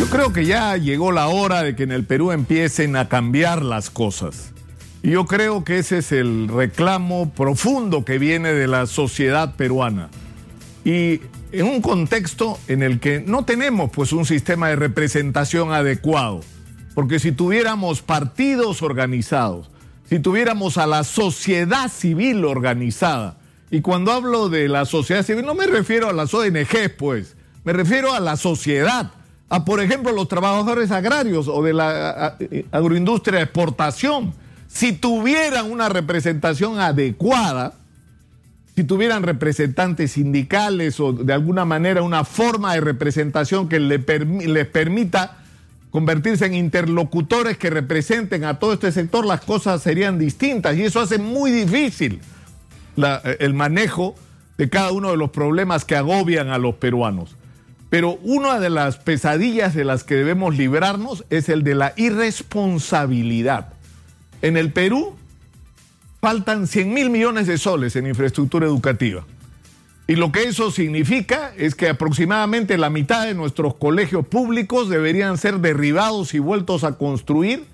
Yo creo que ya llegó la hora de que en el Perú empiecen a cambiar las cosas. Y yo creo que ese es el reclamo profundo que viene de la sociedad peruana. Y en un contexto en el que no tenemos pues un sistema de representación adecuado. Porque si tuviéramos partidos organizados, si tuviéramos a la sociedad civil organizada, y cuando hablo de la sociedad civil no me refiero a las ONG, pues, me refiero a la sociedad, a por ejemplo los trabajadores agrarios o de la agroindustria de exportación. Si tuvieran una representación adecuada, si tuvieran representantes sindicales o de alguna manera una forma de representación que les, les permita convertirse en interlocutores que representen a todo este sector, las cosas serían distintas y eso hace muy difícil el manejo de cada uno de los problemas que agobian a los peruanos. Pero una de las pesadillas de las que debemos librarnos es el de la irresponsabilidad. En el Perú faltan 100 mil millones de soles en infraestructura educativa. Y lo que eso significa es que aproximadamente la mitad de nuestros colegios públicos deberían ser derribados y vueltos a construir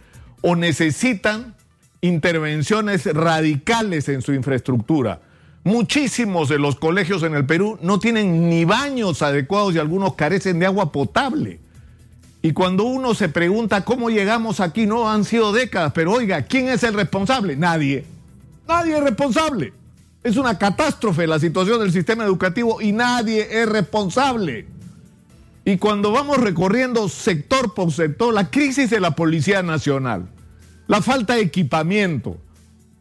o necesitan intervenciones radicales en su infraestructura. Muchísimos de los colegios en el Perú no tienen ni baños adecuados y algunos carecen de agua potable. Y cuando uno se pregunta cómo llegamos aquí, no han sido décadas, pero oiga, ¿quién es el responsable? Nadie. Nadie es responsable. Es una catástrofe la situación del sistema educativo y nadie es responsable. Y cuando vamos recorriendo sector por sector, la crisis de la Policía Nacional, la falta de equipamiento,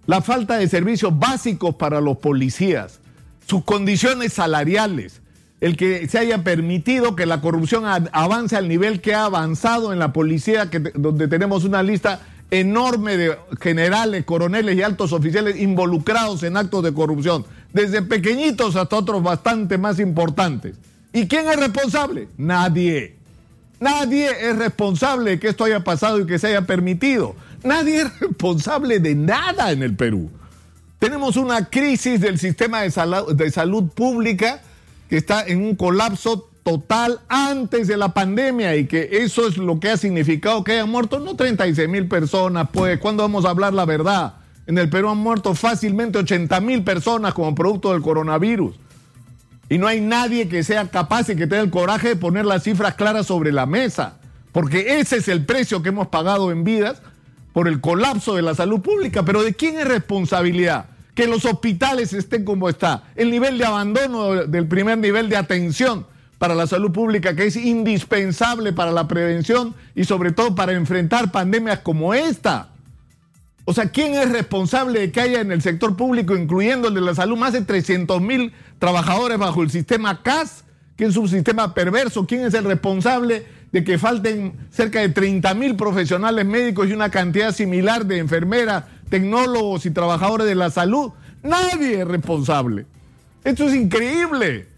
la falta de servicios básicos para los policías, sus condiciones salariales, el que se haya permitido que la corrupción avance al nivel que ha avanzado en la policía, que, donde tenemos una lista enorme de generales, coroneles y altos oficiales involucrados en actos de corrupción, desde pequeñitos hasta otros bastante más importantes. ¿Y quién es responsable? Nadie. Nadie es responsable de que esto haya pasado y que se haya permitido. Nadie es responsable de nada en el Perú. Tenemos una crisis del sistema de, de salud pública que está en un colapso total antes de la pandemia y que eso es lo que ha significado que hayan muerto no 36 mil personas, pues, ¿cuándo vamos a hablar la verdad? En el Perú han muerto fácilmente 80 mil personas como producto del coronavirus. Y no hay nadie que sea capaz y que tenga el coraje de poner las cifras claras sobre la mesa, porque ese es el precio que hemos pagado en vidas por el colapso de la salud pública. Pero ¿de quién es responsabilidad? Que los hospitales estén como está, el nivel de abandono del primer nivel de atención para la salud pública que es indispensable para la prevención y sobre todo para enfrentar pandemias como esta. O sea, ¿quién es responsable de que haya en el sector público, incluyendo el de la salud, más de 300 mil trabajadores bajo el sistema CAS, que es un sistema perverso? ¿Quién es el responsable de que falten cerca de 30 mil profesionales médicos y una cantidad similar de enfermeras, tecnólogos y trabajadores de la salud? Nadie es responsable. Esto es increíble.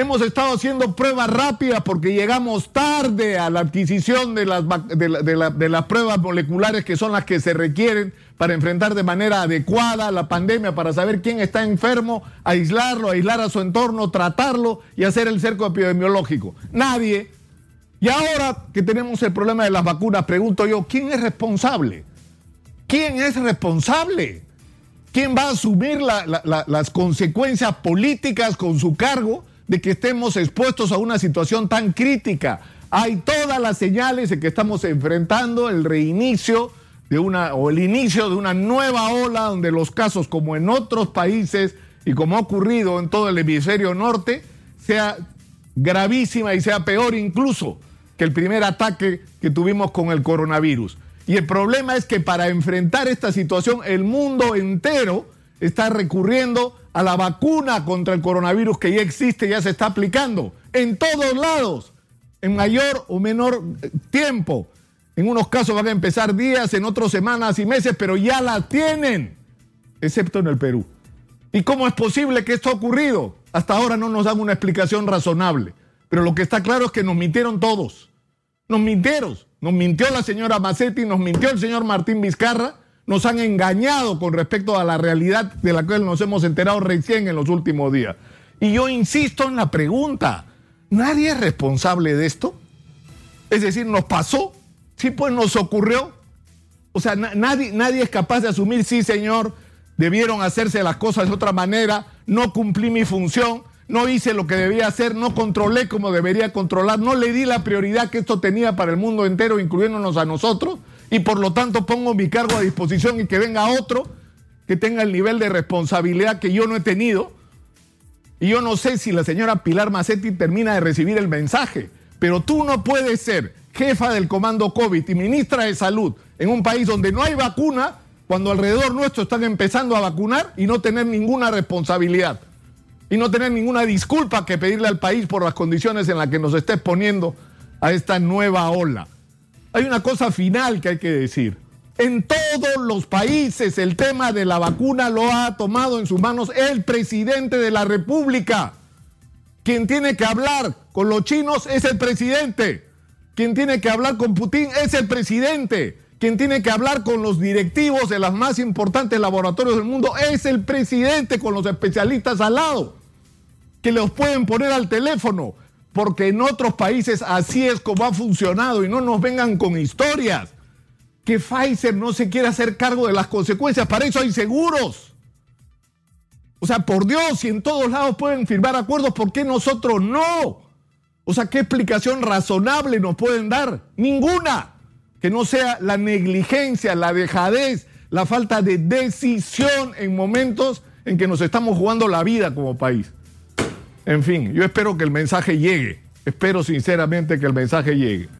Hemos estado haciendo pruebas rápidas porque llegamos tarde a la adquisición de las, de, las pruebas moleculares que son las que se requieren para enfrentar de manera adecuada la pandemia, para saber quién está enfermo, aislarlo, aislar a su entorno, tratarlo y hacer el cerco epidemiológico. Nadie. Y ahora que tenemos el problema de las vacunas, pregunto yo, ¿quién es responsable? ¿Quién es responsable? ¿Quién va a asumir las consecuencias políticas con su cargo? De que estemos expuestos a una situación tan crítica. Hay todas las señales de que estamos enfrentando el reinicio de una o el inicio de una nueva ola donde los casos como en otros países y como ha ocurrido en todo el hemisferio norte sea gravísima y sea peor incluso que el primer ataque que tuvimos con el coronavirus. Y el problema es que para enfrentar esta situación el mundo entero está recurriendo a la vacuna contra el coronavirus que ya existe, ya se está aplicando en todos lados, en mayor o menor eh, tiempo. En unos casos van a empezar días, en otros semanas y meses, pero ya la tienen, excepto en el Perú. ¿Y cómo es posible que esto ha ocurrido? Hasta ahora no nos dan una explicación razonable. Pero lo que está claro es que nos mintieron todos. Nos mintieron. Nos mintió la señora Macetti, nos mintió el señor Martín Vizcarra nos han engañado con respecto a la realidad de la cual nos hemos enterado recién en los últimos días. Y yo insisto en la pregunta, ¿nadie es responsable de esto? Es decir, nos pasó, sí, pues nos ocurrió. O sea, nadie, nadie es capaz de asumir, sí, señor, debieron hacerse las cosas de otra manera, no cumplí mi función, no hice lo que debía hacer, no controlé como debería controlar, no le di la prioridad que esto tenía para el mundo entero, incluyéndonos a nosotros, y por lo tanto pongo mi cargo a disposición y que venga otro que tenga el nivel de responsabilidad que yo no he tenido. Y yo no sé si la señora Pilar Macetti termina de recibir el mensaje, pero tú no puedes ser jefa del comando COVID y ministra de salud en un país donde no hay vacuna, cuando alrededor nuestro están empezando a vacunar y no tener ninguna responsabilidad y no tener ninguna disculpa que pedirle al país por las condiciones en las que nos está exponiendo a esta nueva ola. Hay una cosa final que hay que decir. En todos los países el tema de la vacuna lo ha tomado en sus manos el presidente de la República. Quien tiene que hablar con los chinos es el presidente. Quien tiene que hablar con Putin es el presidente. Quien tiene que hablar con los directivos de los más importantes laboratorios del mundo es el presidente con los especialistas al lado, que los pueden poner al teléfono, porque en otros países así es como ha funcionado y no nos vengan con historias. Que Pfizer no se quiere hacer cargo de las consecuencias, para eso hay seguros. O sea, por Dios, si en todos lados pueden firmar acuerdos, ¿por qué nosotros no? O sea, ¿qué explicación razonable nos pueden dar? Ninguna. Que no sea la negligencia, la dejadez, la falta de decisión en momentos en que nos estamos jugando la vida como país. En fin, yo espero que el mensaje llegue. Espero sinceramente que el mensaje llegue.